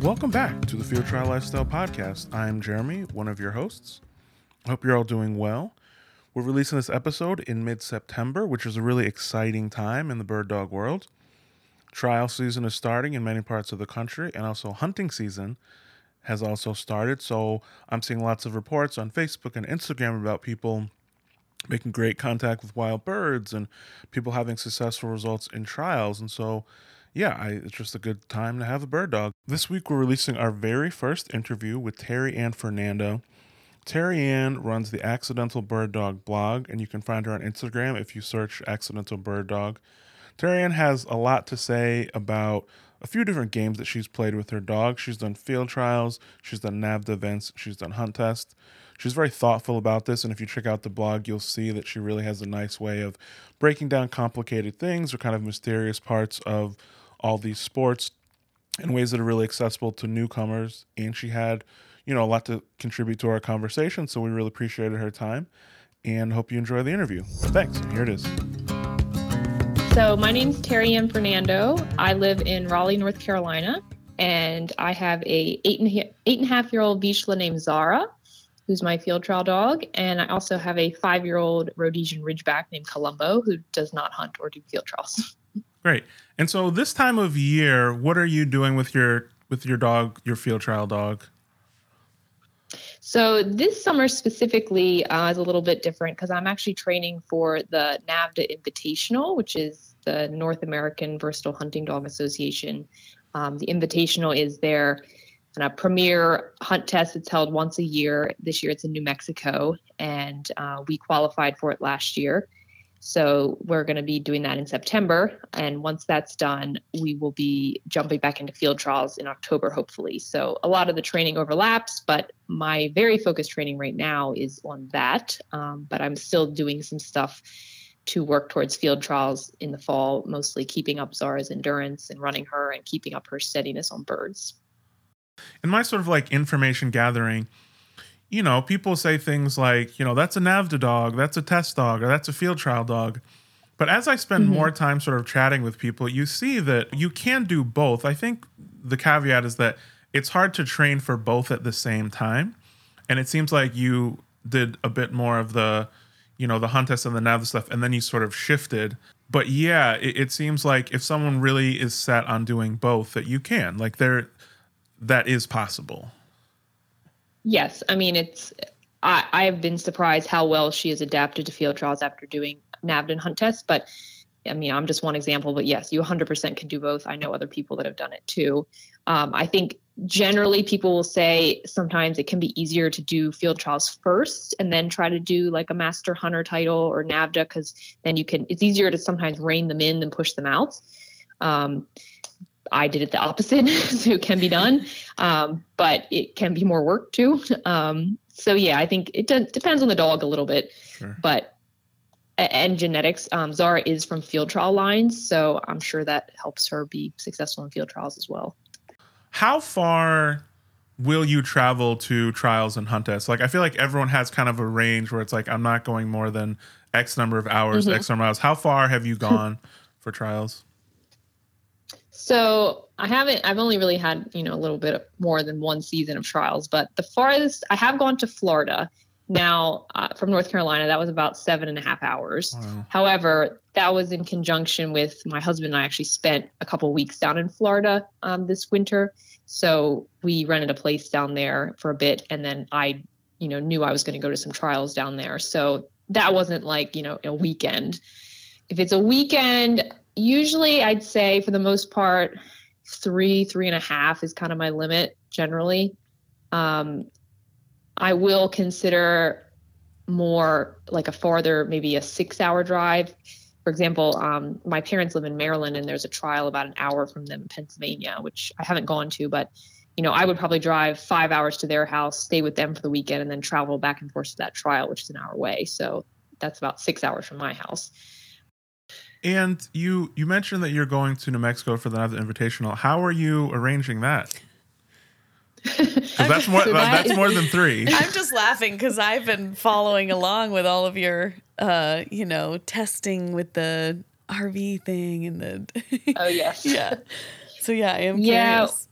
Welcome back to the Field Trial Lifestyle Podcast. I'm Jeremy, one of your hosts. Hope you're all doing well. We're releasing this episode in mid September, which is a really exciting time in the bird dog world. Trial season is starting in many parts of the country, and also hunting season has also started. So I'm seeing lots of reports on Facebook and Instagram about people making great contact with wild birds and people having successful results in trials. And so yeah, I, it's just a good time to have a bird dog. This week, we're releasing our very first interview with Terry Ann Fernando. Terry Ann runs the Accidental Bird Dog blog, and you can find her on Instagram if you search Accidental Bird Dog. Terry Ann has a lot to say about a few different games that she's played with her dog. She's done field trials, she's done NAVHDA events, she's done hunt tests. She's very thoughtful about this, and if you check out the blog, you'll see that she really has a nice way of breaking down complicated things or kind of mysterious parts of all these sports in ways that are really accessible to newcomers. And she had, you know, a lot to contribute to our conversation. So we really appreciated her time and hope you enjoy the interview. Thanks. Here it is. So my name's Terry Ann Fernando. I live in Raleigh, North Carolina, and I have a eight and eight and a half year old Vizsla named Zara, who's my field trial dog, and I also have a five year old Rhodesian Ridgeback named Columbo, who does not hunt or do field trials. Great. And so this time of year, what are you doing with your with your dog, your field trial dog? So this summer specifically uh, is a little bit different because I'm actually training for the NAVHDA Invitational, which is the North American Versatile Hunting Dog Association. Um, the Invitational is their kind of premier hunt test. It's held once a year. This year it's in New Mexico, and uh, we qualified for it last year. So we're going to be doing that in September. And once that's done, we will be jumping back into field trials in October, hopefully. So a lot of the training overlaps, but my very focused training right now is on that. Um, but I'm still doing some stuff to work towards field trials in the fall, mostly keeping up Zara's endurance and running her and keeping up her steadiness on birds. In my sort of like information gathering, you know, people say things like, you know, that's a NAVHDA dog, that's a test dog, or that's a field trial dog. But as I spend mm-hmm. more time sort of chatting with people, you see that you can do both. I think the caveat is that it's hard to train for both at the same time. And it seems like you did a bit more of the, you know, the hunt test and the NAVHDA stuff, and then you sort of shifted. But yeah, it, it seems like if someone really is set on doing both, that you can. Like there, that is possible. Yes, I mean it's. I I have been surprised how well she has adapted to field trials after doing and hunt tests, but. I mean, I'm just one example, but yes, you 100% can do both. I know other people that have done it too. Um, I think generally people will say sometimes it can be easier to do field trials first and then try to do like a master hunter title or NAVHDA because then you can, it's easier to sometimes rein them in than push them out. Um, I did it the opposite, so it can be done, um, but it can be more work too. Um, so yeah, I think it de- depends on the dog a little bit, sure. but and genetics. Um, Zara is from field trial lines, so I'm sure that helps her be successful in field trials as well. How far will you travel to trials and hunt us? Like I feel like everyone has kind of a range where it's like I'm not going more than X number of hours, mm-hmm. X number of miles. How far have you gone for trials? So I haven't. I've only really had you know a little bit more than one season of trials, but the farthest I have gone to Florida. Now uh, from North Carolina, that was about seven and a half hours. Wow. However, that was in conjunction with my husband and I actually spent a couple weeks down in Florida um, this winter. So we rented a place down there for a bit, and then I, you know, knew I was going to go to some trials down there. So that wasn't like you know a weekend. If it's a weekend, usually I'd say for the most part, three, three and a half is kind of my limit generally. Um, I will consider more like a farther, maybe a six hour drive. For example, um, my parents live in Maryland and there's a trial about an hour from them in Pennsylvania, which I haven't gone to, but you know, I would probably drive five hours to their house, stay with them for the weekend, and then travel back and forth to that trial, which is an hour away. So that's about six hours from my house. And you you mentioned that you're going to New Mexico for the NAVHDA Invitational. How are you arranging that? that's more that's more than three. I'm just laughing because I've been following along with all of your uh, you know, testing with the RV thing and the Oh yes. yeah. So yeah, I am yeah. curious.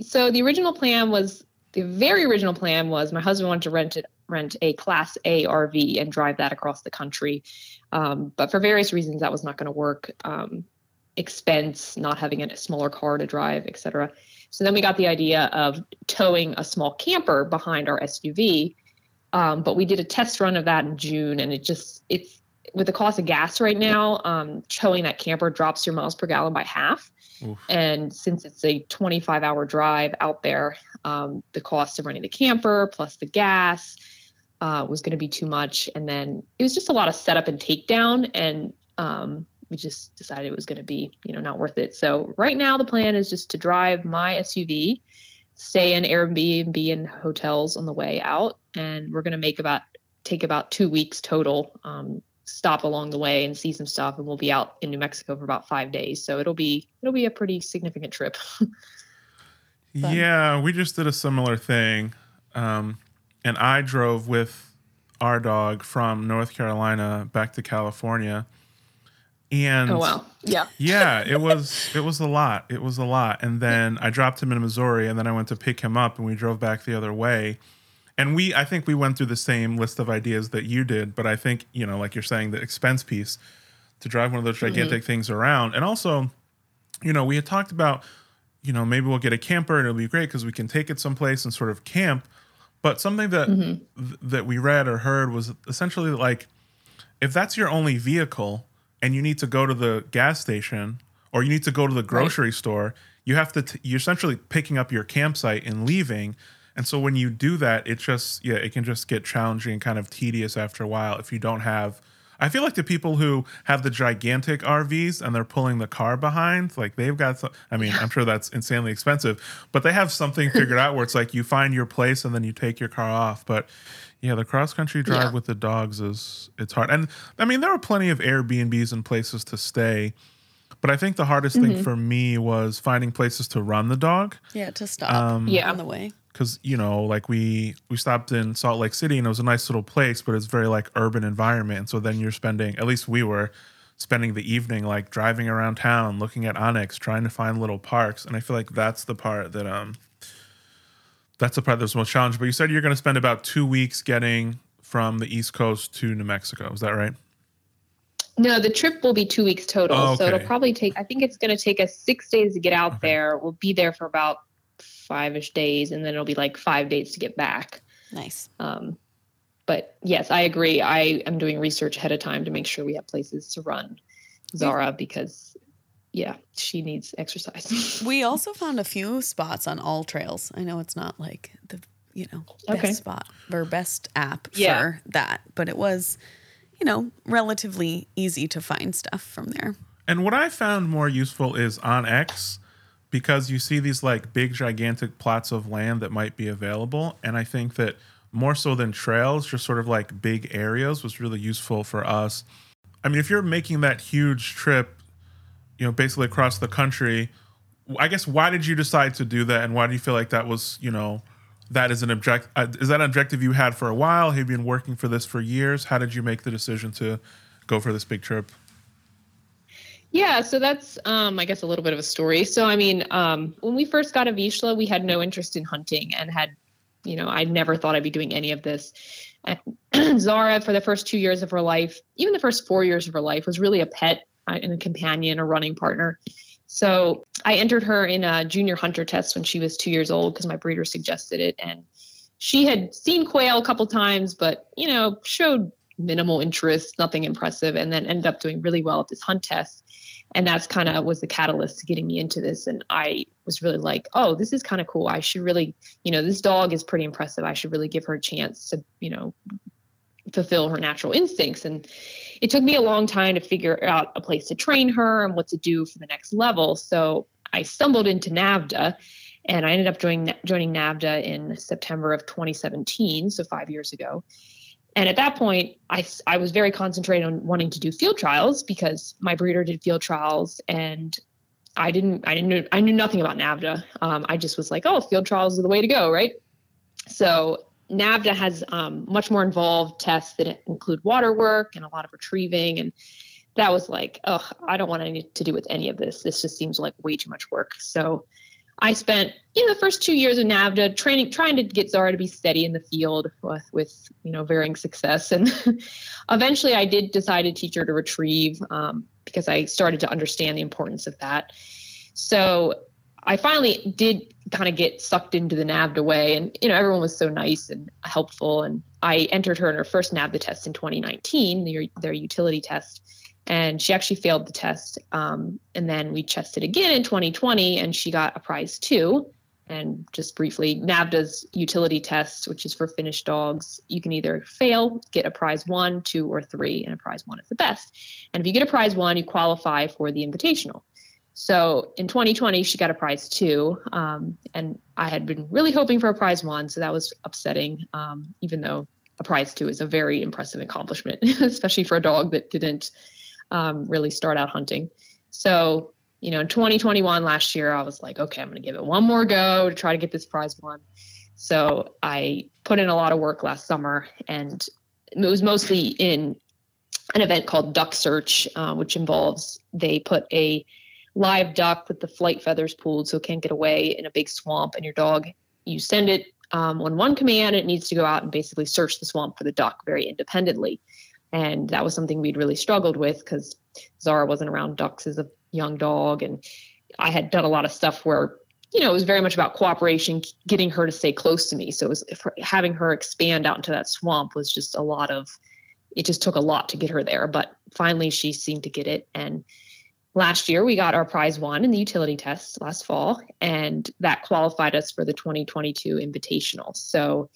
so the original plan was the very original plan was my husband wanted to rent it rent a class A RV and drive that across the country. Um, but for various reasons, that was not going to work. Um, expense, not having a smaller car to drive, etc. So then we got the idea of towing a small camper behind our SUV. Um, but we did a test run of that in June, and it just it's with the cost of gas right now, um, towing that camper drops your miles per gallon by half. Oof. And since it's a 25 hour drive out there, um, the cost of running the camper plus the gas uh, was going to be too much. And then it was just a lot of setup and takedown. And um, we just decided it was going to be, you know, not worth it. So right now the plan is just to drive my SUV, stay in Airbnb and hotels on the way out. And we're going to make about, take about two weeks total um, stop along the way and see some stuff and we'll be out in New Mexico for about 5 days. So it'll be it'll be a pretty significant trip. yeah, we just did a similar thing. Um, and I drove with our dog from North Carolina back to California. And Oh wow. Yeah. yeah, it was it was a lot. It was a lot. And then I dropped him in Missouri and then I went to pick him up and we drove back the other way and we i think we went through the same list of ideas that you did but i think you know like you're saying the expense piece to drive one of those gigantic mm-hmm. things around and also you know we had talked about you know maybe we'll get a camper and it'll be great because we can take it someplace and sort of camp but something that mm-hmm. th- that we read or heard was essentially like if that's your only vehicle and you need to go to the gas station or you need to go to the grocery right. store you have to t- you're essentially picking up your campsite and leaving and so when you do that, it just yeah, it can just get challenging and kind of tedious after a while if you don't have I feel like the people who have the gigantic RVs and they're pulling the car behind, like they've got some, I mean, yeah. I'm sure that's insanely expensive, but they have something figured out where it's like you find your place and then you take your car off. But yeah, the cross country drive yeah. with the dogs is it's hard. And I mean, there are plenty of Airbnbs and places to stay. But I think the hardest mm-hmm. thing for me was finding places to run the dog. Yeah, to stop. Um, yeah, on the way because you know like we we stopped in salt lake city and it was a nice little place but it's very like urban environment and so then you're spending at least we were spending the evening like driving around town looking at onX trying to find little parks and i feel like that's the part that um that's the part that's most challenging but you said you're going to spend about two weeks getting from the east coast to new mexico is that right no, the trip will be two weeks total. Oh, okay. So it'll probably take, I think it's going to take us six days to get out okay. there. We'll be there for about five ish days, and then it'll be like five days to get back. Nice. Um, but yes, I agree. I am doing research ahead of time to make sure we have places to run Zara because, yeah, she needs exercise. we also found a few spots on AllTrails. I know it's not like the you know best okay. spot or best app yeah. for that, but it was you know relatively easy to find stuff from there. And what I found more useful is onX because you see these like big gigantic plots of land that might be available and i think that more so than trails just sort of like big areas was really useful for us. I mean if you're making that huge trip you know basically across the country i guess why did you decide to do that and why do you feel like that was you know that is an object uh, is that an objective you had for a while? Have you been working for this for years? How did you make the decision to go for this big trip yeah, so that's um, I guess a little bit of a story. So I mean, um, when we first got a Vizsla, we had no interest in hunting and had, you know, I never thought I'd be doing any of this. And Zara, for the first two years of her life, even the first four years of her life, was really a pet uh, and a companion, a running partner. So I entered her in a junior hunter test when she was two years old because my breeder suggested it, and she had seen quail a couple times, but you know, showed minimal interest, nothing impressive, and then ended up doing really well at this hunt test and that's kind of was the catalyst to getting me into this. And i was really like oh this is kind of cool. I should really you know this dog is pretty impressive. I should really give her a chance to you know fulfill her natural instincts. And it took me a long time to figure out a place to train her and what to do for the next level. So i stumbled into NAVHDA and i ended up joining joining NAVHDA in september of 2017 so five years ago and at that point, I, I was very concentrated on wanting to do field trials because my breeder did field trials and I didn't, I didn't, I knew nothing about NAVHDA. Um, I just was like, oh, field trials are the way to go, right? So NAVHDA has um, much more involved tests that include water work and a lot of retrieving. And that was like, oh, I don't want anything to do with any of this. This just seems like way too much work. So I spent you know the first two years of NAVHDA training, trying to get Zara to be steady in the field with, with you know varying success, and eventually I did decide to teach her to retrieve um, because I started to understand the importance of that. So I finally did kind of get sucked into the NAVHDA way, and you know everyone was so nice and helpful, and I entered her in her first NAVHDA test in 2019, their, their utility test, and she actually failed the test. Um, and then we tested again in 2020, and she got a prize two. And just briefly, NAVHDA's utility test, which is for finished dogs, you can either fail, get a prize one, two, or three, and a prize one is the best. And if you get a prize one, you qualify for the invitational. So in 2020, she got a prize two, um, and I had been really hoping for a prize one, so that was upsetting. Um, even though a prize two is a very impressive accomplishment, especially for a dog that didn't um, really start out hunting. So you know, in 2021 last year, I was like, okay, I'm going to give it one more go to try to get this prize one. So I put in a lot of work last summer, and it was mostly in an event called Duck Search, uh, which involves they put a live duck with the flight feathers pulled so it can't get away in a big swamp and your dog you send it um, on one command it needs to go out and basically search the swamp for the duck very independently and that was something we'd really struggled with because zara wasn't around ducks as a young dog. And i had done a lot of stuff where you know it was very much about cooperation getting her to stay close to me. So it was having her expand out into that swamp was just a lot of it just took a lot to get her there. But finally she seemed to get it. And last year we got our prize one in the utility test last fall and that qualified us for the 2022 invitational. So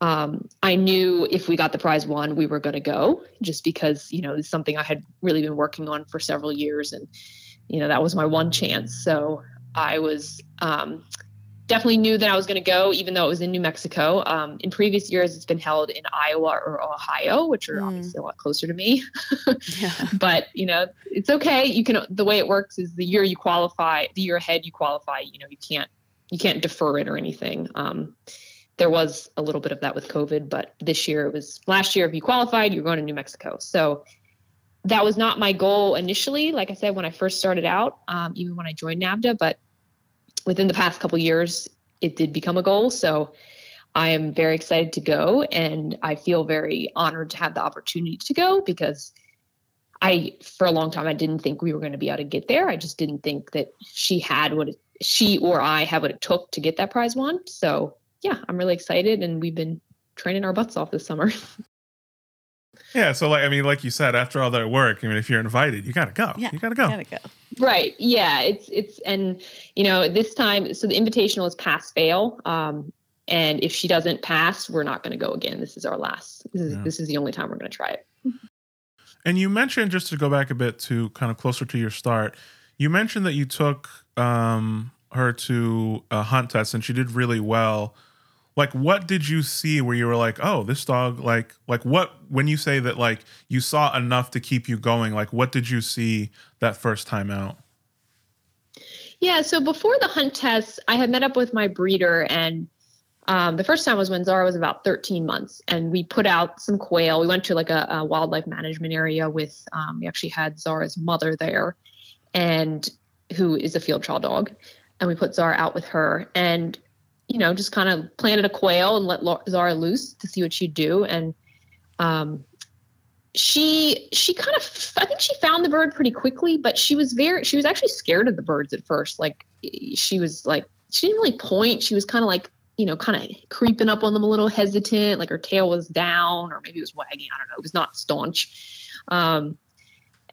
um, i knew if we got the prize one we were going to go just because you know it's something i had really been working on for several years and you know that was my one chance so i was um, definitely knew that I was going to go, even though it was in New Mexico. Um, in previous years, it's been held in Iowa or Ohio, which are mm. obviously a lot closer to me. yeah. But you know, it's okay. You can. The way it works is the year you qualify, the year ahead you qualify. You know, you can't you can't defer it or anything. Um, there was a little bit of that with COVID, but this year it was last year. If you qualified, you're going to New Mexico. So that was not my goal initially. Like I said, when I first started out, um, even when I joined NAVHDA, but within the past couple years, it did become a goal. So I am very excited to go, and I feel very honored to have the opportunity to go because I, for a long time, I didn't think we were going to be able to get there. I just didn't think that she had what it, she or I had what it took to get that prize one. So yeah, I'm really excited, and we've been training our butts off this summer. Yeah, so like I mean, like you said, after all that work, I mean, if you're invited, you gotta go. Yeah, you gotta go. Gotta go. Right. Yeah. It's it's and you know this time, so the invitational is pass fail. Um, and if she doesn't pass, we're not going to go again. This is our last. This is yeah. this is the only time we're going to try it. And you mentioned just to go back a bit to kind of closer to your start. You mentioned that you took um, her to a hunt test and she did really well like what did you see where you were like oh this dog like like what when you say that like you saw enough to keep you going like what did you see that first time out yeah so before the hunt test i had met up with my breeder and um, the first time was when Zara was about 13 months, and we put out some quail. We went to like a, a wildlife management area with. Um, we actually had Zara's mother there, and who is a field trial dog, and we put Zara out with her. And you know, just kind of planted a quail and let Zara loose to see what she'd do. And um, she she kind of I think she found the bird pretty quickly, but she was very she was actually scared of the birds at first. Like she was like she didn't really point. She was kind of like you know kind of creeping up on them a little hesitant. Like her tail was down or maybe it was wagging. I don't know. It was not staunch. Um,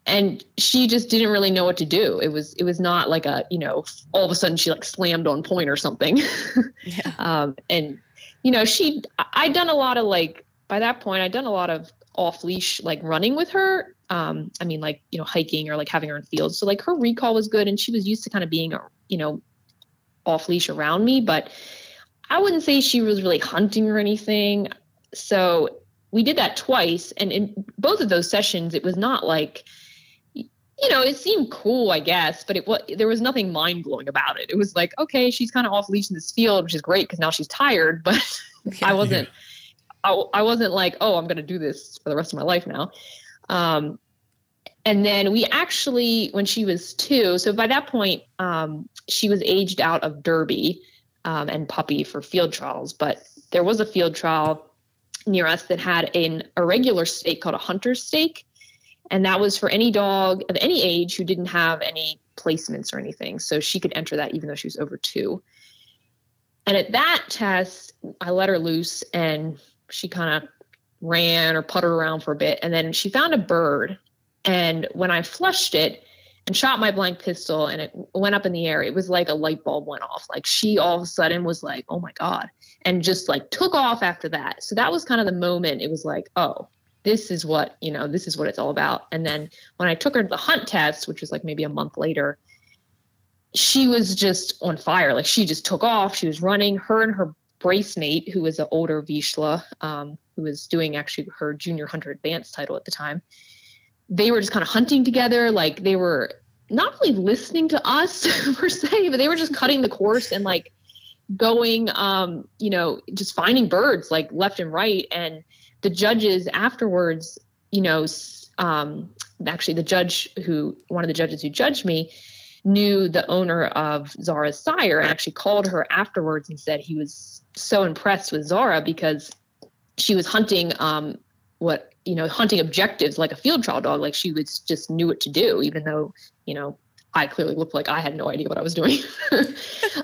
and she just didn't really know what to do. It was it was not like a you know all of a sudden she like slammed on point or something. Yeah. um, and you know she i'd done a lot of like by that point i'd done a lot of off leash like running with her. Um, i mean like you know hiking or like having her in fields. So like her recall was good and she was used to kind of being you know off leash around me but i wouldn't say she was really hunting or anything. So we did that twice and in both of those sessions it was not like you know, it seemed cool, I guess, but it was there was nothing mind blowing about it. It was like, okay, she's kind of off leash in this field, which is great because now she's tired. But I wasn't, I, I wasn't like, oh, I'm going to do this for the rest of my life now. Um, and then we actually, when she was two, so by that point, um, she was aged out of Derby um, and puppy for field trials. But there was a field trial near us that had an irregular stake called a hunter's stake. And that was for any dog of any age who didn't have any placements or anything. So she could enter that even though she was over two. And at that test, I let her loose and she kind of ran or puttered around for a bit. And then she found a bird and when I flushed it and shot my blank pistol and it went up in the air, it was like a light bulb went off. Like she all of a sudden was like, oh my God, and just like took off after that. So that was kind of the moment it was like, oh, this is what, you know, this is what it's all about. And then when I took her to the hunt test, which was like maybe a month later, she was just on fire. Like she just took off. She was running. Her and her brace mate, who was an older Vizsla um, who was doing actually her junior hunter advanced title at the time, they were just kind of hunting together. Like they were not really listening to us per se, but they were just cutting the course and like going, um, you know, just finding birds like left and right. And the judges afterwards, you know, um, actually the judge who, one of the judges who judged me, knew the owner of Zara's sire and actually called her afterwards and said he was so impressed with Zara because she was hunting um, what you know hunting objectives like a field trial dog. Like she was just knew what to do even though you know i clearly looked like i had no idea what i was doing.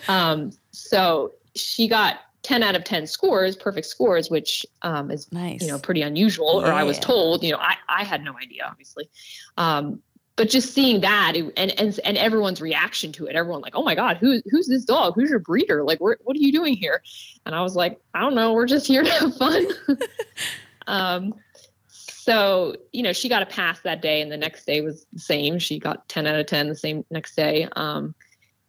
Um, so she got 10 out of 10 scores perfect scores which um, is nice. you know pretty unusual yeah. or i was told you know i, I had no idea obviously. Um, but just seeing that and, and and everyone's reaction to it everyone like oh my god who, who's this dog? Who's your breeder? Like what are you doing here? And i was like i don't know we're just here to have fun. Um, so you know she got a pass that day and the next day was the same. She got 10 out of 10 the same next day. Um,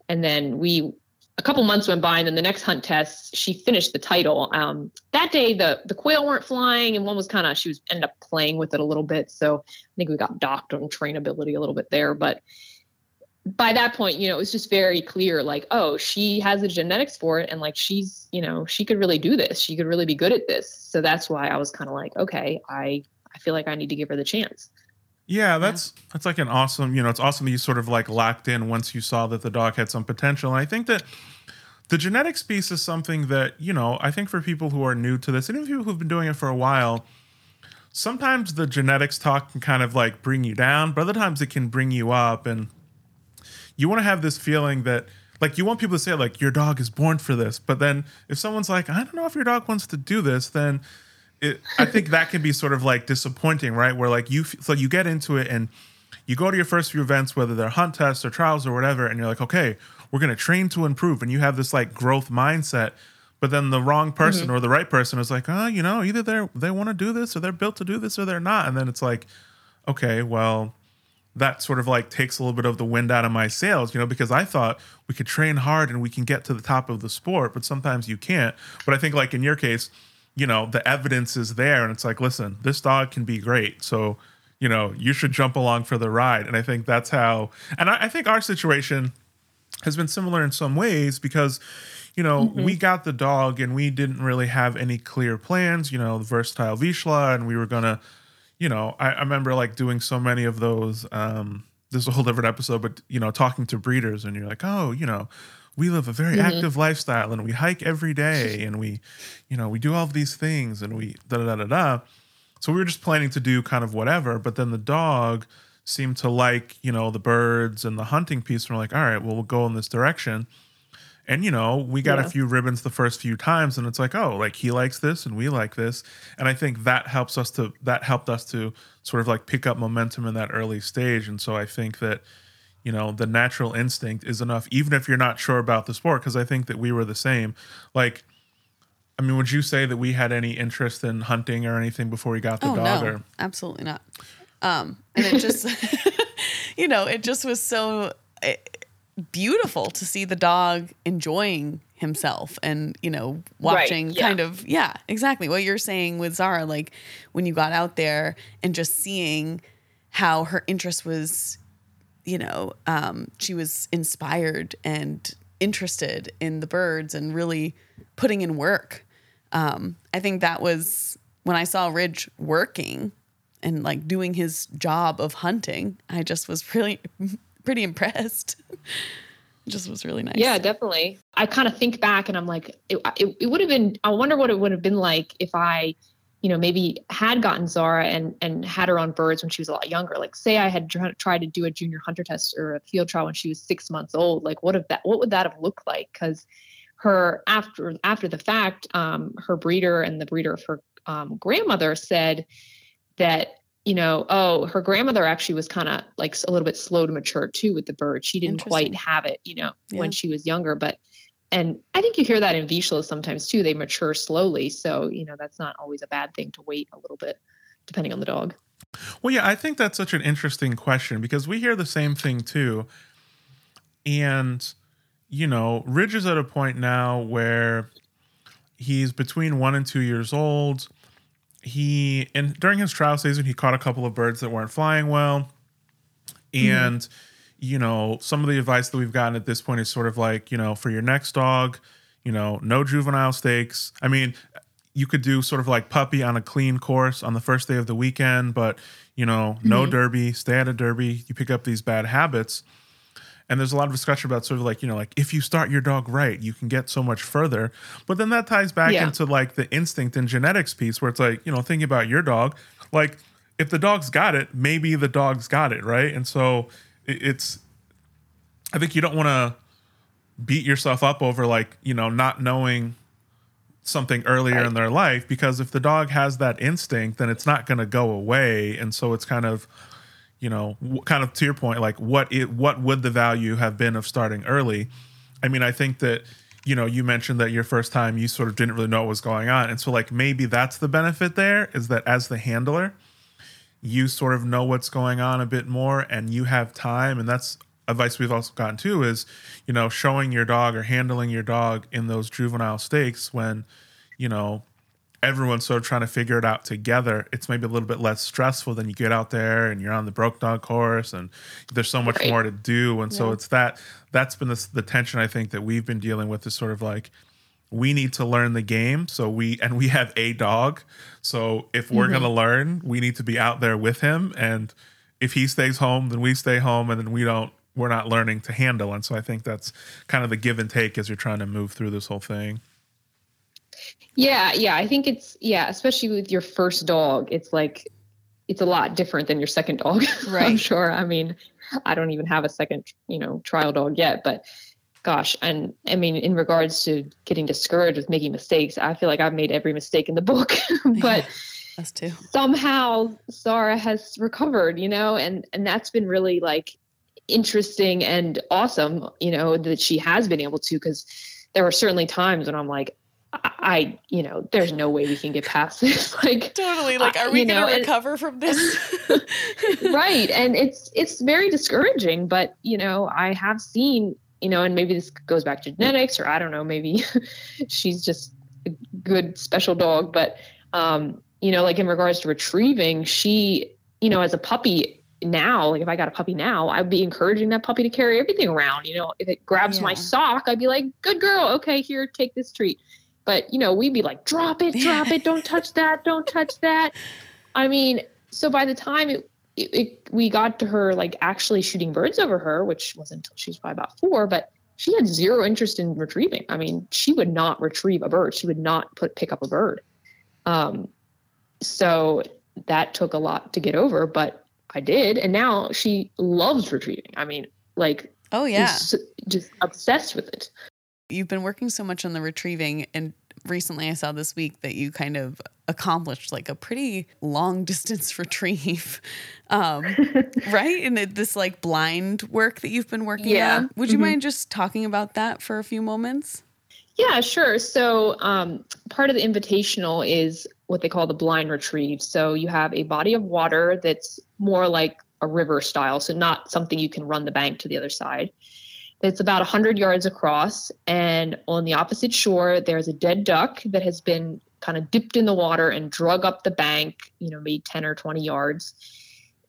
and then we a couple months went by and then the next hunt test she finished the title. Um, that day the the quail weren't flying and one was kind of she was ended up playing with it a little bit. So i think we got docked on trainability a little bit there but by that point you know it was just very clear like oh she has the genetics for it and like she's you know she could really do this. She could really be good at this. So that's why i was kind of like okay i I feel like I need to give her the chance. Yeah, that's yeah. that's like an awesome, you know, it's awesome that you sort of like locked in once you saw that the dog had some potential. And I think that the genetics piece is something that, you know, I think for people who are new to this, and even people who've been doing it for a while, sometimes the genetics talk can kind of like bring you down, but other times it can bring you up. And you want to have this feeling that like you want people to say like your dog is born for this but then if someone's like i don't know if your dog wants to do this then it, I think that can be sort of like disappointing, right? Where like you, so you get into it and you go to your first few events, whether they're hunt tests or trials or whatever, and you're like, okay, we're going to train to improve. And you have this like growth mindset. But then the wrong person mm-hmm. or the right person is like, oh, you know, either they're, they want to do this or they're built to do this or they're not. And then it's like, okay, well, that sort of like takes a little bit of the wind out of my sails, you know, because I thought we could train hard and we can get to the top of the sport, but sometimes you can't. But I think like in your case, you know the evidence is there and it's like listen this dog can be great so you know you should jump along for the ride and i think that's how and i, I think our situation has been similar in some ways because you know mm-hmm. we got the dog and we didn't really have any clear plans you know the versatile vizsla and we were gonna you know I, I remember like doing so many of those um this is a whole different episode but you know talking to breeders and you're like oh you know we live a very mm-hmm. active lifestyle and we hike every day and we, you know, we do all of these things and we da da da da. So we were just planning to do kind of whatever, but then the dog seemed to like, you know, the birds and the hunting piece. And we're like, all right, well, we'll go in this direction. And you know, we got yeah. a few ribbons the first few times, and it's like, oh, like he likes this and we like this. And I think that helps us to that helped us to sort of like pick up momentum in that early stage. And so I think that you know the natural instinct is enough even if you're not sure about the sport because i think that we were the same. Like i mean would you say that we had any interest in hunting or anything before we got the oh, dog no, or? Absolutely not. Um and it just you know it just was so eh, beautiful to see the dog enjoying himself and you know watching right, yeah. kind of yeah exactly. What you're saying with zara like when you got out there and just seeing how her interest was you know, um, she was inspired and interested in the birds and really putting in work. Um, I think that was when I saw Ridge working and like doing his job of hunting. I just was really pretty impressed. just was really nice. Yeah, definitely. I kind of think back and I'm like, it, it, it would have been, I wonder what it would have been like if I, you know, maybe had gotten Zara and, and had her on birds when she was a lot younger. Like say I had tr- tried to do a junior hunter test or a field trial when she was six months old. Like what if that, what would that have looked like? Cause her after, after the fact, um, her breeder and the breeder of her um, grandmother said that you know, oh, her grandmother actually was kind of like a little bit slow to mature too with the bird. She didn't quite have it, you know, yeah. when she was younger. But, and I think you hear that in Vizslas sometimes too. They mature slowly. So, you know, that's not always a bad thing to wait a little bit, depending on the dog. Well, yeah, I think that's such an interesting question because we hear the same thing too. And, you know, Ridge is at a point now where he's between one and two years old he and during his trial season he caught a couple of birds that weren't flying well and mm-hmm. You know some of the advice that we've gotten at this point is sort of like you know for your next dog you know no juvenile stakes i mean you could do sort of like puppy on a clean course on the first day of the weekend but you know no mm-hmm. derby stay at a derby you pick up these bad habits and there's a lot of discussion about sort of like you know like if you start your dog right you can get so much further but then that ties back yeah. into like the instinct and genetics piece where it's like you know thinking about your dog like if the dog's got it maybe the dog's got it right and so it's i think you don't want to beat yourself up over like you know not knowing something earlier right. in their life because if the dog has that instinct then it's not going to go away and so it's kind of you know, kind of to your point, like what it what would the value have been of starting early? I mean, I think that you know, you mentioned that your first time you sort of didn't really know what was going on, and so like maybe that's the benefit there is that as the handler, you sort of know what's going on a bit more, and you have time, and that's advice we've also gotten too is you know showing your dog or handling your dog in those juvenile stakes when you know everyone's sort of trying to figure it out together, it's maybe a little bit less stressful than you get out there and you're on the broke dog course and there's so much right. more to do. And yeah. so it's that that's been the, the tension I think that we've been dealing with is sort of like we need to learn the game. So we and we have a dog. So if we're mm-hmm. gonna learn, we need to be out there with him. And if he stays home, then we stay home and then we don't we're not learning to handle. And so I think that's kind of the give and take as you're trying to move through this whole thing. Yeah, yeah. I think it's yeah, especially with your first dog, it's like it's a lot different than your second dog. Right. I'm sure. I mean, I don't even have a second, you know, trial dog yet, but gosh, and I mean, in regards to getting discouraged with making mistakes, I feel like I've made every mistake in the book, but yeah, us too. Somehow Zara has recovered, you know, and and that's been really like interesting and awesome, you know, that she has been able to because there were certainly times when I'm like, I, you know, there's no way we can get past this. like totally, like, are we going to recover from this? right, and it's it's very discouraging. But you know, I have seen, you know, and maybe this goes back to genetics, or I don't know, maybe she's just a good special dog. But um, you know, like in regards to retrieving, she, you know, as a puppy, now, like if I got a puppy now, I'd be encouraging that puppy to carry everything around. You know, if it grabs yeah. my sock, I'd be like, "Good girl, okay, here, take this treat." But you know, we'd be like, drop it, drop it, don't touch that, don't touch that. I mean, so by the time it, it, it, we got to her like actually shooting birds over her, which wasn't until she was probably about four, but she had zero interest in retrieving. I mean, she would not retrieve a bird. She would not put pick up a bird. Um, so that took a lot to get over, but I did, and now she loves retrieving. I mean, like, oh yeah, just, just obsessed with it you've been working so much on the retrieving and recently I saw this week that you kind of accomplished like a pretty long distance retrieve. Um, right? And it, this like blind work that you've been working yeah. on. Would you mm-hmm. mind just talking about that for a few moments? Yeah, sure. So, um, part of the invitational is what they call the blind retrieve. So, you have a body of water that's more like a river style, so not something you can run the bank to the other side. It's about 100 yards across, and on the opposite shore, there's a dead duck that has been kind of dipped in the water and drug up the bank, you know, maybe 10 or 20 yards.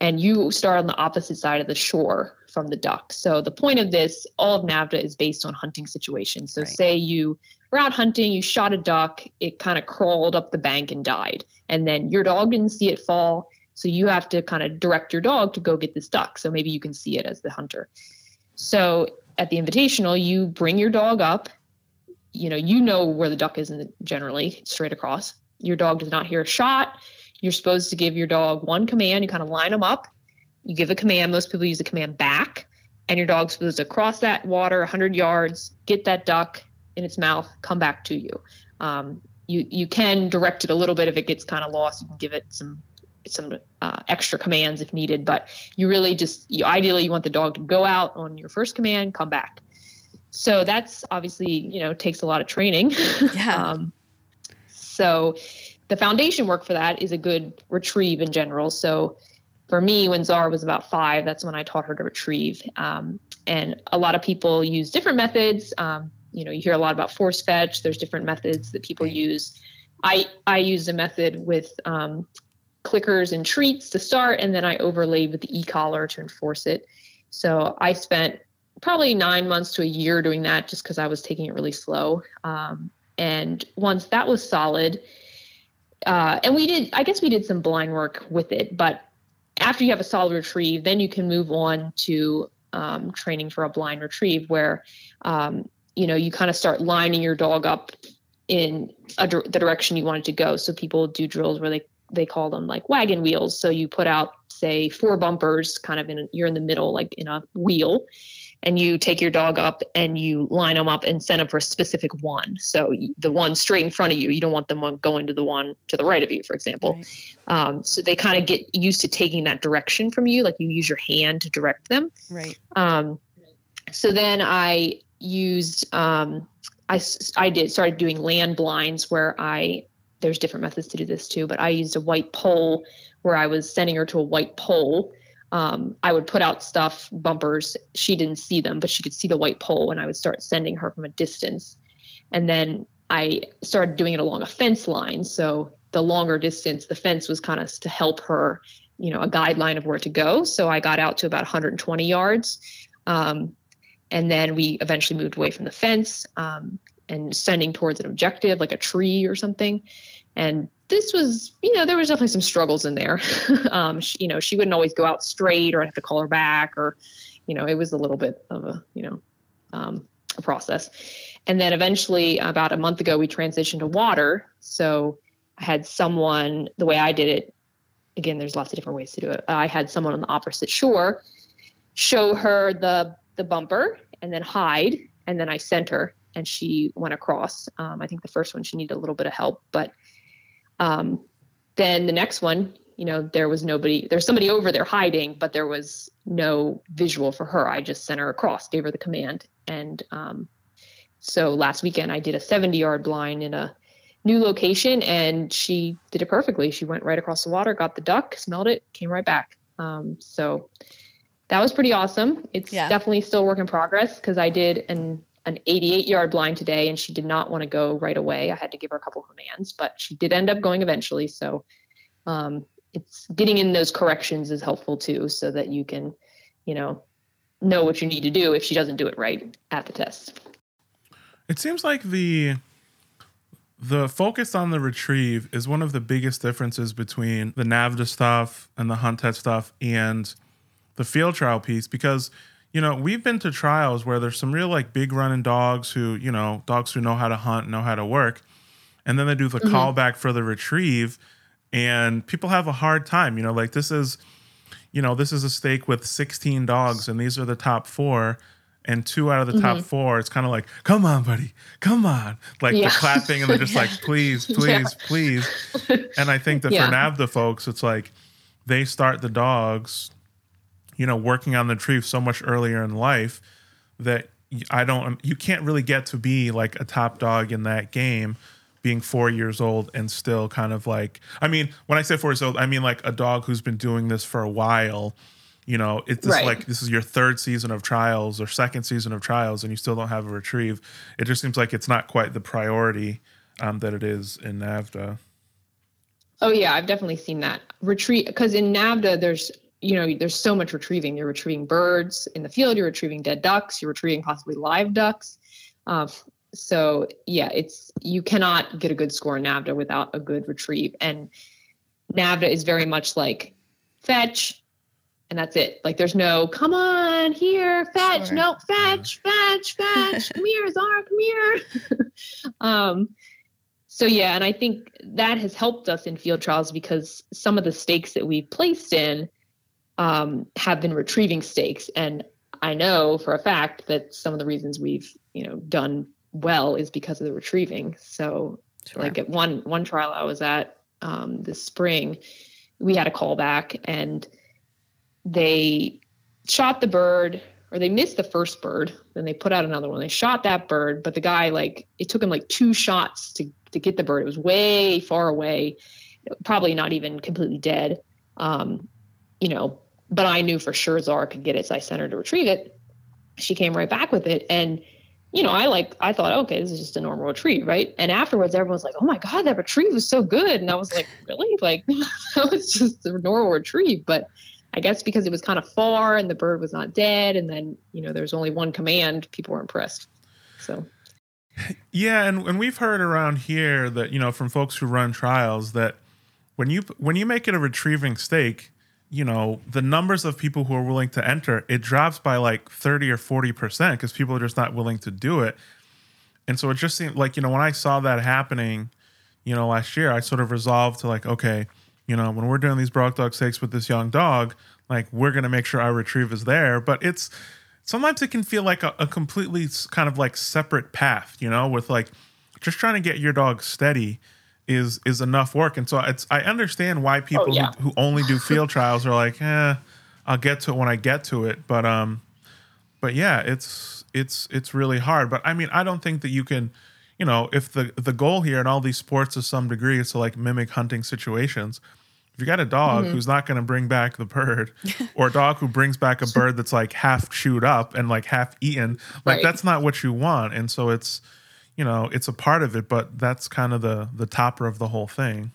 And you start on the opposite side of the shore from the duck. So the point of this, all of NAVHDA is based on hunting situations. So right. say you were out hunting, you shot a duck, it kind of crawled up the bank and died. And then your dog didn't see it fall So you have to kind of direct your dog to go get this duck. So maybe you can see it as the hunter. So at the invitational, you bring your dog up. You know, you know where the duck is in the, generally straight across. Your dog does not hear a shot. You're supposed to give your dog one command. You kind of line them up. You give a command. Most people use the command back, and your dog's supposed to cross that water 100 yards, get that duck in its mouth, come back to you. Um, you you can direct it a little bit if it gets kind of lost. You can give it some some uh, extra commands if needed, but you really just you ideally you want the dog to go out on your first command, come back. So that's obviously you know takes a lot of training. Yeah. um, so the foundation work for that is a good retrieve in general. So for me, when Zara was about five, that's when I taught her to retrieve. Um, and a lot of people use different methods. Um, you know, you hear a lot about force fetch. There's different methods that people use. I I use a method with um, clickers and treats to start, and then I overlaid with the e-collar to enforce it. So I spent probably nine months to a year doing that just because I was taking it really slow. Um, and once that was solid, uh, and we did, I guess we did some blind work with it, but after you have a solid retrieve, then you can move on to um, training for a blind retrieve where, um, you know, you kind of start lining your dog up in a, the direction you want it to go. So people do drills where they they call them like wagon wheels. So you put out say four bumpers, kind of in a, you're in the middle, like in a wheel, and you take your dog up and you line them up and send them for a specific one. So the one straight in front of you, you don't want them going to the one to the right of you, for example. Right. Um, so they kind of get used to taking that direction from you, like you use your hand to direct them. Right. Um, so then I used, um, I, I did started doing land blinds where I there's different methods to do this too, but I used a white pole where I was sending her to a white pole. Um, I would put out stuff, bumpers. She didn't see them, but she could see the white pole, and I would start sending her from a distance. And then I started doing it along a fence line. So the longer distance, the fence was kind of to help her, you know, a guideline of where to go. So I got out to about 120 yards. Um, and then we eventually moved away from the fence um, and sending towards an objective like a tree or something. And this was you know there was definitely some struggles in there. Um, she, you know she wouldn't always go out straight or i'd have to call her back or you know it was a little bit of a you know um, a process. And then eventually about a month ago we transitioned to water. So i had someone the way i did it again there's lots of different ways to do it. I had someone on the opposite shore show her the the bumper and then hide and then i sent her and she went across um, i think the first one she needed a little bit of help but um, then the next one, you know, there was nobody, there's somebody over there hiding, but there was no visual for her. I just sent her across, gave her the command. And um, so last weekend I did a 70 yard blind in a new location and she did it perfectly. She went right across the water, got the duck, smelled it, came right back. Um, so that was pretty awesome. It's yeah. definitely still work in progress because I did an an 88 yard blind today and she did not want to go right away. I had to give her a couple commands, but she did end up going eventually. So um, it's getting in those corrections is helpful too, so that you can, you know, know what you need to do if she doesn't do it right at the test. It seems like the the focus on the retrieve is one of the biggest differences between the NAVHDA stuff and the hunt test stuff and the field trial piece because you know, we've been to trials where there's some real like big running dogs who, you know, dogs who know how to hunt, know how to work. And then they do the mm-hmm. callback for the retrieve and people have a hard time, you know, like this is you know, this is a stake with 16 dogs and these are the top 4 and two out of the mm-hmm. top 4 it's kind of like, "Come on, buddy. Come on." Like yeah. the clapping and they're just yeah. like, "Please, please, yeah. please." And I think that for NAVHDA folks, it's like they start the dogs you know, working on the retrieve so much earlier in life that I don't, you can't really get to be like a top dog in that game being four years old and still kind of like, I mean, when I say four years old, I mean like a dog who's been doing this for a while. You know, it's right. like this is your third season of trials or second season of trials, and you still don't have a retrieve. It just seems like it's not quite the priority um, that it is in NAVHDA. Oh yeah, I've definitely seen that retreat because in NAVHDA there's you know, there's so much retrieving. You're retrieving birds in the field. You're retrieving dead ducks. You're retrieving possibly live ducks. Uh, so yeah, it's you cannot get a good score in NAVHDA without a good retrieve. And NAVHDA is very much like fetch, and that's it. Like there's no come on here, fetch, sure. no fetch, fetch, fetch, come here, Zara, come here. um, so yeah, and I think that has helped us in field trials because some of the stakes that we've placed in um, have been retrieving stakes, and I know for a fact that some of the reasons we've you know done well is because of the retrieving. So sure. like at one one trial I was at um, this spring, we had a callback and they shot the bird or they missed the first bird then they put out another one they shot that bird but the guy like it took him like two shots to to get the bird it was way far away probably not even completely dead um, you know but i knew for sure zara could get it so i sent her to retrieve it she came right back with it and you know, I like, I thought, okay, this is just a normal retrieve, right? And afterwards, everyone's like, oh my God, that retrieve was so good. And I was like, really? Like, that was just a normal retrieve. But I guess because it was kind of far and the bird was not dead, and then you know there's only one command, people were impressed. So. Yeah, and and we've heard around here that you know from folks who run trials that when you when you make it a retrieving stake, you know the numbers of people who are willing to enter it drops by like 30 or 40 percent because people are just not willing to do it and so it just seemed like you know when i saw that happening you know last year i sort of resolved to like okay you know, when we're doing these broke dog stakes with this young dog, like we're gonna make sure our retrieve is there. But it's sometimes it can feel like a, a completely kind of like separate path, you know, with like just trying to get your dog steady is is enough work. And so it's I understand why oh, people oh, yeah. who, who only do field trials are like, eh, I'll get to it when I get to it. But um, but yeah, it's it's it's really hard. But I mean, I don't think that you can you know, if the the goal here in all these sports to some degree is to like mimic hunting situations, if you got a dog mm-hmm. who's not going to bring back the bird, or a dog who brings back a bird that's like half chewed up and like half eaten, like right. that's not what you want. And so it's, you know, it's a part of it, but that's kind of the the topper of the whole thing.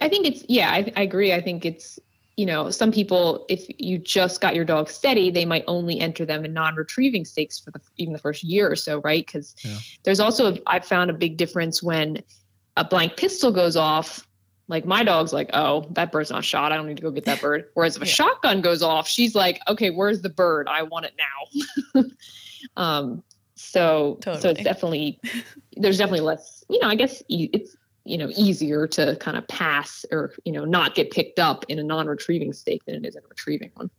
I think it's yeah, I, I agree. I think it's you know, some people, if you just got your dog steady, they might only enter them in non-retrieving stakes for the, even the first year or so, right? Because yeah. there's also I've found a big difference when a blank pistol goes off. Like my dog's like, oh, that bird's not shot. I don't need to go get that bird. Whereas if a yeah. shotgun goes off, she's like, okay, where's the bird? I want it now. um, so totally. so it's definitely there's definitely less. You know, I guess it's you know easier to kind of pass or you know not get picked up in a non-retrieving stake than it is in a retrieving one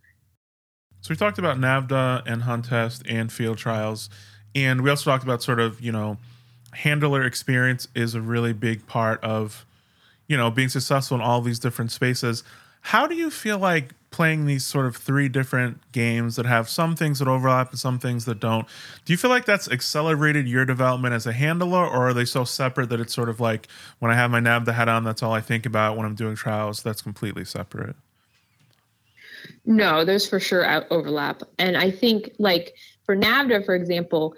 so we talked about NAVHDA and hunt test and field trials and we also talked about sort of you know handler experience is a really big part of you know being successful in all these different spaces how do you feel like playing these sort of three different games that have some things that overlap and some things that don't? Do you feel like that's accelerated your development as a handler, or are they so separate that it's sort of like when I have my NAVHDA hat on, that's all I think about when I'm doing trials? That's completely separate. No, there's for sure overlap. And I think, like for NAVHDA, for example,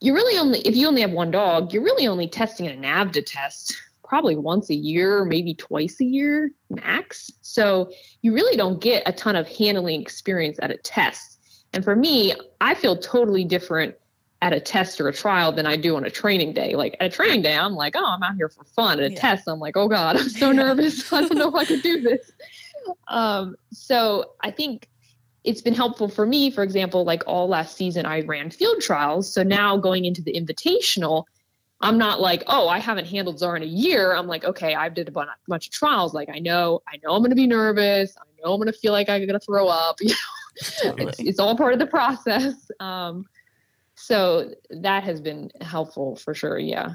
you really only, if you only have one dog, you're really only testing a NAVHDA test probably once a year, maybe twice a year max. So you really don't get a ton of handling experience at a test. And for me, I feel totally different at a test or a trial than I do on a training day. Like at a training day, I'm like, oh, I'm out here for fun. At a yeah. test, I'm like, oh God, I'm so nervous. I don't know if I can do this. Um, so I think it's been helpful for me, for example, like all last season, I ran field trials. So now going into the invitational, I'm not like, oh, I haven't handled Zara in a year. I'm like, okay, I've did a bunch of trials. Like I know, I know I'm going to be nervous. I know I'm going to feel like I'm going to throw up. You know, totally. it's, it's, all part of the process. Um, so that has been helpful for sure. Yeah.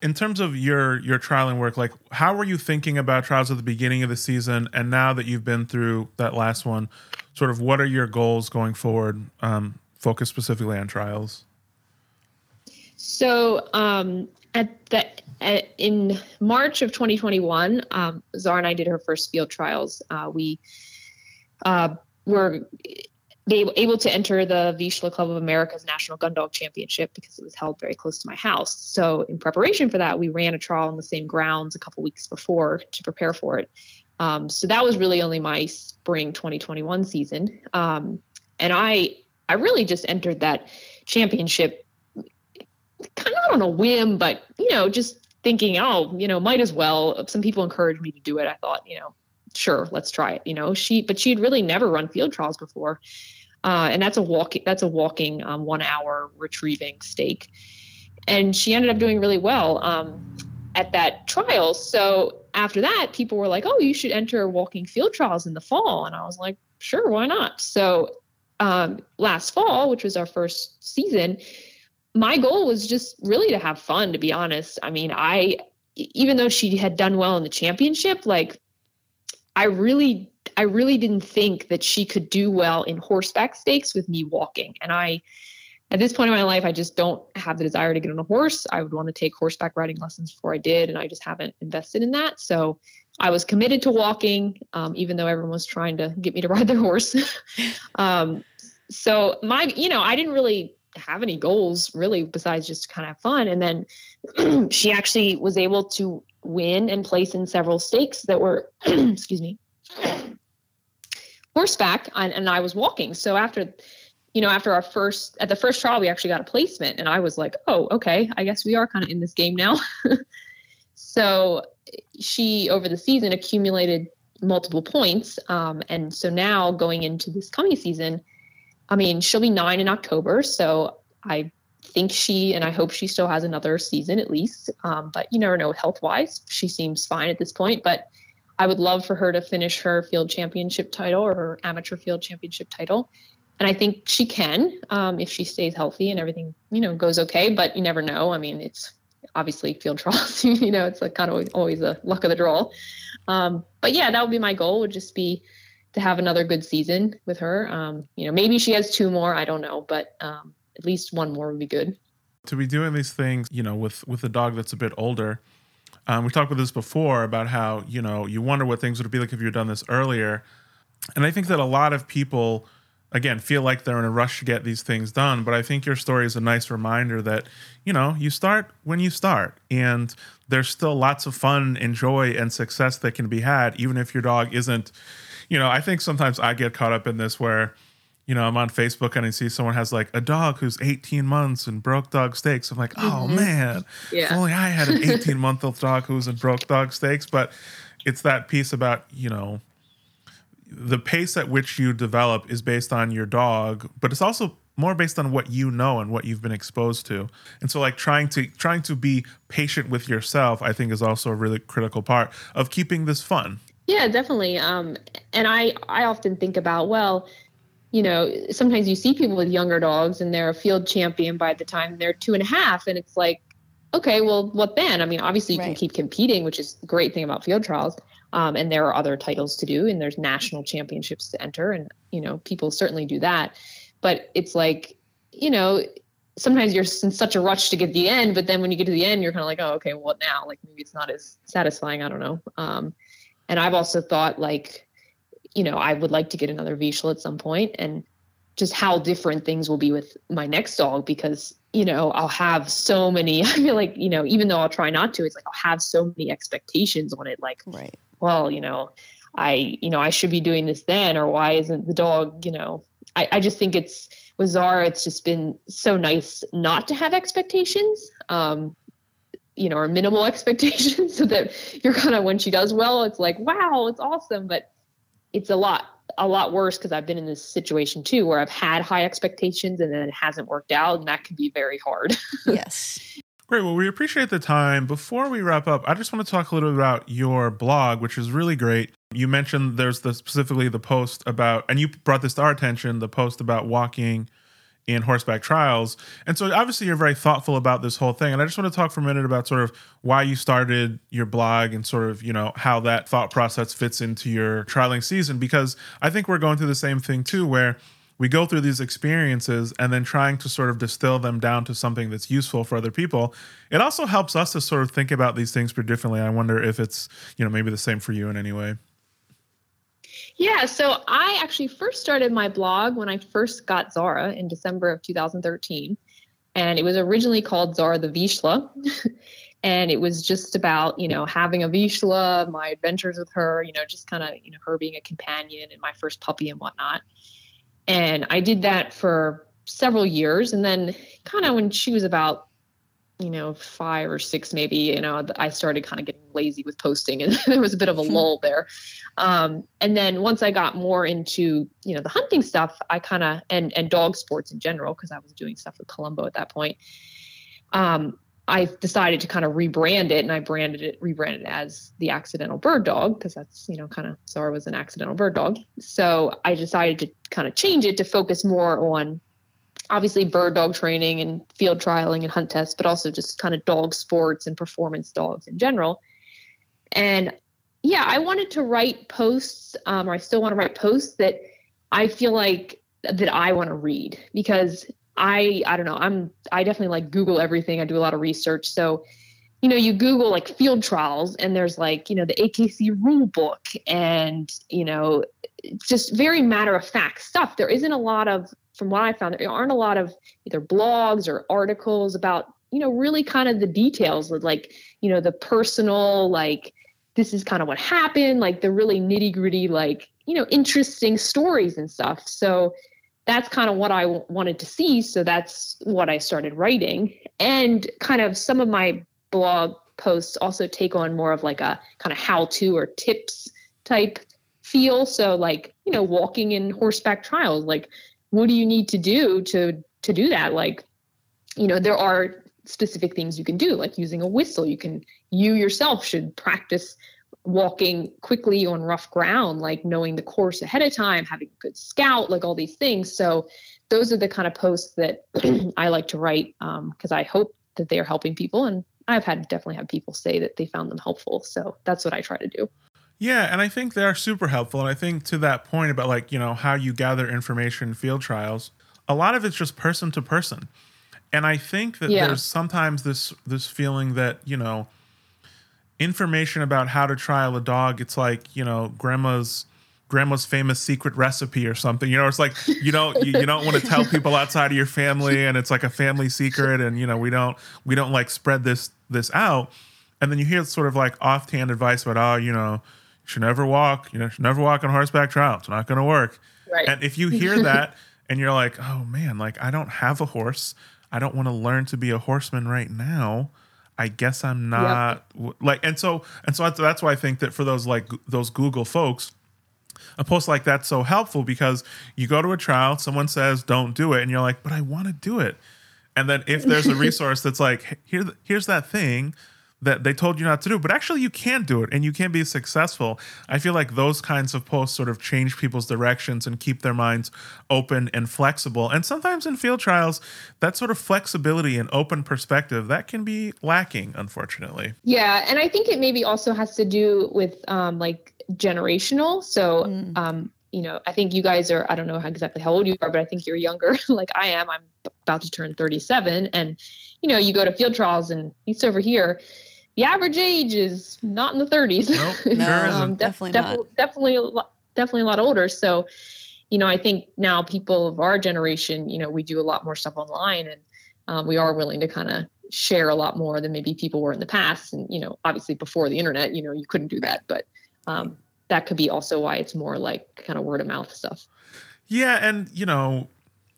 In terms of your your trialing work, like how were you thinking about trials at the beginning of the season, and now that you've been through that last one, sort of what are your goals going forward? Um, focus specifically on trials. So um, at the at, in March of 2021, um, Zara and I did her first field trials. Uh, we uh, were able to enter the Vizsla Club of America's National Gun Dog Championship because it was held very close to my house. So in preparation for that, we ran a trial on the same grounds a couple weeks before to prepare for it. Um, so that was really only my spring 2021 season, um, and I I really just entered that championship kind of on a whim, but you know, just thinking, oh, you know, might as well. Some people encouraged me to do it. I thought, you know, sure, let's try it. You know, she, but she had really never run field trials before. Uh, and that's a walking, that's a walking um, one hour retrieving stake. And she ended up doing really well um, at that trial. So after that, people were like, oh, you should enter walking field trials in the fall. And I was like, sure, why not? So um, last fall, which was our first season, my goal was just really to have fun, to be honest. I mean, I, even though she had done well in the championship, like I really, I really didn't think that she could do well in horseback stakes with me walking. And I, at this point in my life, I just don't have the desire to get on a horse. I would want to take horseback riding lessons before I did, and I just haven't invested in that. So I was committed to walking, um, even though everyone was trying to get me to ride their horse. um, so my, you know, I didn't really have any goals really besides just kind of fun. And then she actually was able to win and place in several stakes that were, excuse me, horseback, and, and I was walking. So after, you know, after our first at the first trial, we actually got a placement, and I was like, oh, okay, I guess we are kind of in this game now. so she over the season accumulated multiple points, um, and so now going into this coming season I mean, she'll be nine in October, so I think she and I hope she still has another season at least. Um, but you never know health wise. She seems fine at this point, but I would love for her to finish her field championship title or her amateur field championship title. And I think she can um, if she stays healthy and everything, you know, goes okay. But you never know. I mean, it's obviously field trials. you know, it's like kind of always a luck of the draw. Um, but yeah, that would be my goal. Would just be to have another good season with her. Um, you know, maybe she has two more. I don't know, but um, at least one more would be good. To be doing these things, you know, with with a dog that's a bit older. Um, we talked about this before about how you know you wonder what things would be like if you had done this earlier, and I think that a lot of people again feel like they're in a rush to get these things done but i think your story is a nice reminder that you know you start when you start and there's still lots of fun and joy and success that can be had even if your dog isn't you know, I think sometimes I get caught up in this where, you know, I'm on Facebook and I see someone has like a dog who's 18 months and broke dog stakes. I'm like, oh mm-hmm. man, yeah. if only I had an 18 month old dog who's in broke dog stakes. But it's that piece about, you know, the pace at which you develop is based on your dog, but it's also more based on what you know and what you've been exposed to. And so like trying to trying to be patient with yourself, I think is also a really critical part of keeping this fun. Yeah, definitely. Um, and I, I often think about, well, you know, sometimes you see people with younger dogs and they're a field champion by the time they're two and a half. And it's like, okay, well, what then? I mean, obviously you right. can keep competing, which is the great thing about field trials. Um, and there are other titles to do and there's national championships to enter. And, you know, people certainly do that. But it's like, you know, sometimes you're in such a rush to get the end, but then when you get to the end, you're kind of like, oh, okay, well, what now? Like maybe it's not as satisfying. I don't know. Um, and I've also thought like, you know, I would like to get another Vizsla at some point and just how different things will be with my next dog because, you know, I'll have so many, I feel like, you know, even though I'll try not to, it's like I'll have so many expectations on it. Like, right. well, you know, I, you know, I should be doing this then, or why isn't the dog, you know, I, I just think it's with Zara, it's just been so nice not to have expectations. Um, you know, or minimal expectations so that you're kind of when she does well, it's like, wow, it's awesome. But it's a lot, a lot worse because I've been in this situation too where I've had high expectations and then it hasn't worked out, and that can be very hard. yes. Great. Well, we appreciate the time. Before we wrap up, I just want to talk a little bit about your blog, which is really great. You mentioned there's the specifically the post about, and you brought this to our attention, the post about walking in horseback trials. And so obviously you're very thoughtful about this whole thing. And I just want to talk for a minute about sort of why you started your blog and sort of, you know, how that thought process fits into your trialing season because I think we're going through the same thing too where we go through these experiences and then trying to sort of distill them down to something that's useful for other people. It also helps us to sort of think about these things pretty differently. I wonder if it's, you know, maybe the same for you in any way. Yeah, so I actually first started my blog when I first got Zara in December of 2013. And it was originally called Zara the Vizsla. and it was just about, you know, having a Vizsla, my adventures with her, you know, just kind of, you know, her being a companion and my first puppy and whatnot. And I did that for several years. And then kind of when she was about you know, five or six, maybe, you know, I started kind of getting lazy with posting and there was a bit of a hmm. lull there. Um, and then once I got more into, you know, the hunting stuff, I kind of, and, and dog sports in general, because I was doing stuff with Columbo at that point. Um, I decided to kind of rebrand it and I branded it, rebranded it as the accidental bird dog because that's, you know, kind of Zara was an accidental bird dog. So I decided to kind of change it to focus more on obviously bird dog training and field trialing and hunt tests, but also just kind of dog sports and performance dogs in general. And yeah, I wanted to write posts, um, or I still want to write posts that I feel like that I want to read because I I don't know I'm I definitely like Google everything. I do a lot of research, so you know you Google like field trials and there's like you know the AKC rule book and you know just very matter of fact stuff. There isn't a lot of from what I found, there aren't a lot of either blogs or articles about, you know, really kind of the details of like, you know, the personal, like, this is kind of what happened, like the really nitty gritty, like, you know, interesting stories and stuff. So that's kind of what I w- wanted to see. So that's what I started writing. And kind of some of my blog posts also take on more of like a kind of how to or tips type feel. So, like, you know, walking in horseback trials, like, what do you need to do to to do that? Like you know there are specific things you can do like using a whistle. You can you yourself should practice walking quickly on rough ground like knowing the course ahead of time having a good scout like all these things. So those are the kind of posts that i like to write because um, i hope that they are helping people and i've had definitely had people say that they found them helpful. So that's what i try to do yeah, and I think they are super helpful. And I think to that point about like, you know, how you gather information in field trials, a lot of it's just person to person. And I think that yeah. there's sometimes this this feeling that, you know, information about how to trial a dog, it's like, you know, grandma's grandma's famous secret recipe or something. You know, it's like you don't you, you don't want to tell people outside of your family and it's like a family secret and you know, we don't we don't like spread this this out. And then you hear sort of like offhand advice about, oh, you know, should never walk. You know, should never walk on horseback trial. It's not going to work. Right. And if you hear that and you're like, oh man, like I don't have a horse. I don't want to learn to be a horseman right now. I guess I'm not yep. like, and so and so that's why I think that for those like those Google folks, a post like that's so helpful because you go to a trial, someone says don't do it, and you're like, but I want to do it. And then if there's a resource that's like, here, here's that thing that they told you not to do, but actually you can do it and you can be successful. I feel like those kinds of posts sort of change people's directions and keep their minds open and flexible. And sometimes in field trials, that sort of flexibility and open perspective that can be lacking, unfortunately. Yeah, and I think it maybe also has to do with um, like generational. So, mm. um, you know, I think you guys are, I don't know how exactly how old you are, but I think you're younger like I am. I'm about to turn 37. And, you know, you go to field trials and it's over here the average age is not in the 30s. Nope, no, sure um, definitely, definitely, definitely, a lot, definitely a lot older. So, you know, I think now people of our generation, you know, we do a lot more stuff online, and um, we are willing to kind of share a lot more than maybe people were in the past. And you know, obviously before the internet, you know, you couldn't do that, but um, that could be also why it's more like kind of word of mouth stuff. Yeah, and you know,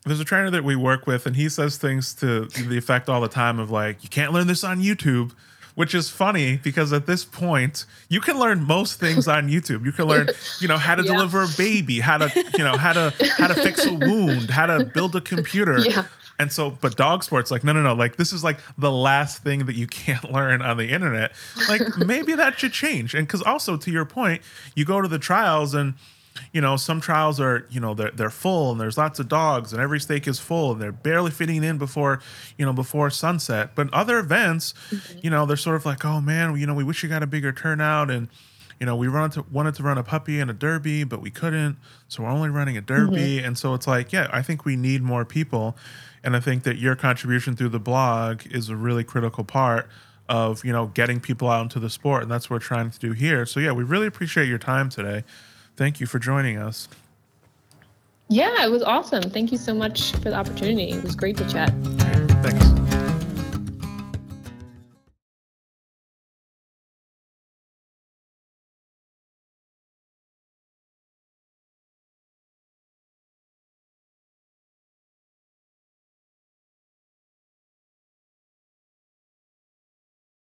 there's a trainer that we work with, and he says things to the effect all the time of like, you can't learn this on YouTube which is funny because at this point you can learn most things on YouTube. You can learn, you know, how to yeah. deliver a baby, how to, you know, how to how to fix a wound, how to build a computer. Yeah. And so, but dog sports, like, no, no, no, like this is like the last thing that you can't learn on the internet. Like maybe that should change. And because also to your point, you go to the trials and you know, some trials are, you know, they're, they're full and there's lots of dogs and every stake is full and they're barely fitting in before, you know, before sunset. But other events, mm-hmm. you know, they're sort of like, oh man, you know, we wish you got a bigger turnout and, you know, we wanted to, wanted to run a puppy and a derby, but we couldn't. So we're only running a derby. Mm-hmm. And so it's like, yeah, I think we need more people. And I think that your contribution through the blog is a really critical part of, you know, getting people out into the sport. And that's what we're trying to do here. So yeah, we really appreciate your time today. Thank you for joining us. Yeah, it was awesome. Thank you so much for the opportunity. It was great to chat. Thanks.